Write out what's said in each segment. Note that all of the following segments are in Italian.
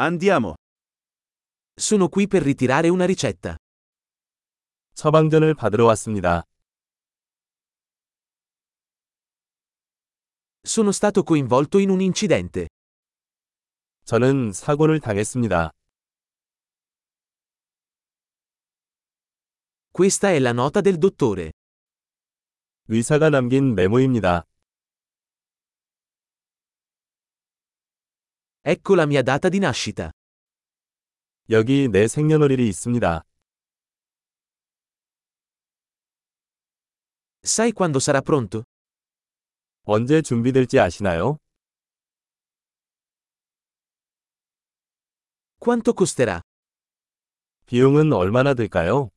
Andiamo. Sono qui per ritirare una ricetta. 처방전을 받으러 왔습니다. Sono stato coinvolto in un incidente. 저는 사고를 당했습니다. Questa è la nota del dottore. 의사가 남긴 메모입니다. Ecco la mia data di nascita. 여기 내 생년월일이 있습니다. Sai quando sarà pronto? 언제 준비될지 아시나요? Quanto costerà? 비용은 얼마나 들까요?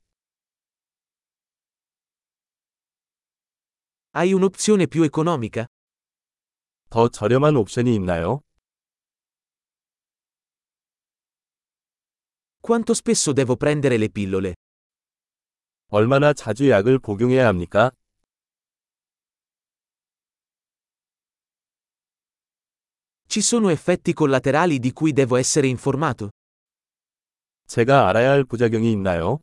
Hai un'opzione più economica? 더 저렴한 옵션이 있나요? Quanto spesso devo prendere le pillole? 얼마나 자주 약을 복용해야 합니까? Ci sono effetti collaterali di cui devo essere informato? 제가 알아야 할 부작용이 있나요?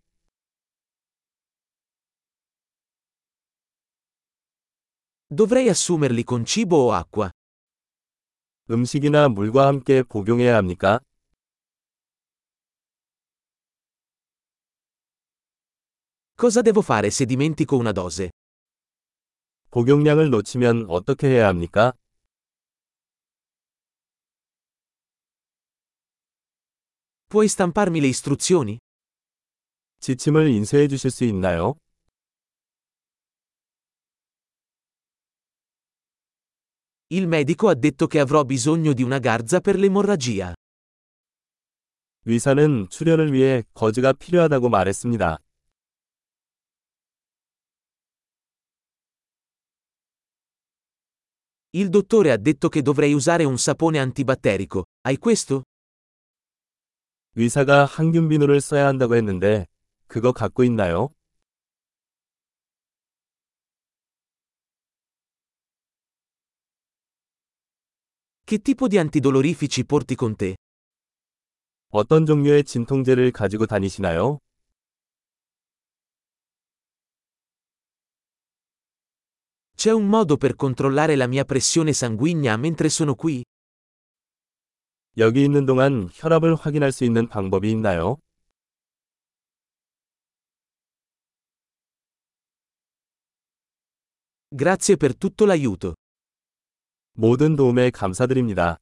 Dovrei assumerli con cibo o acqua? 음식이나 물과 함께 복용해야 합니까? Cosa devo fare se dimentico una dose? 복용량을 놓치면 어떻게 해야 합니까? Puoi stamparmi le istruzioni? 지침을 인쇄해 주실 수 있나요? Il medico ha detto che avrò bisogno di una garza per l'emorragia. 의사는 출혈을 위해 거즈가 필요하다고 말했습니다. Il dottore ha detto che dovrei usare un sapone antibatterico. Hai questo? 의사가 항균 비누를 써야 한다고 했는데 그거 갖고 있나요? Che tipo di antidolorifici porti con te? 어떤 종류의 진통제를 가지고 다니시나요? C'è un modo per controllare la mia pressione sanguigna mentre sono qui? 여기 있는 동안 혈압을 확인할 수 있는 방법이 있나요? Grazie per tutto l'aiuto. 모든 도움에 감사드립니다.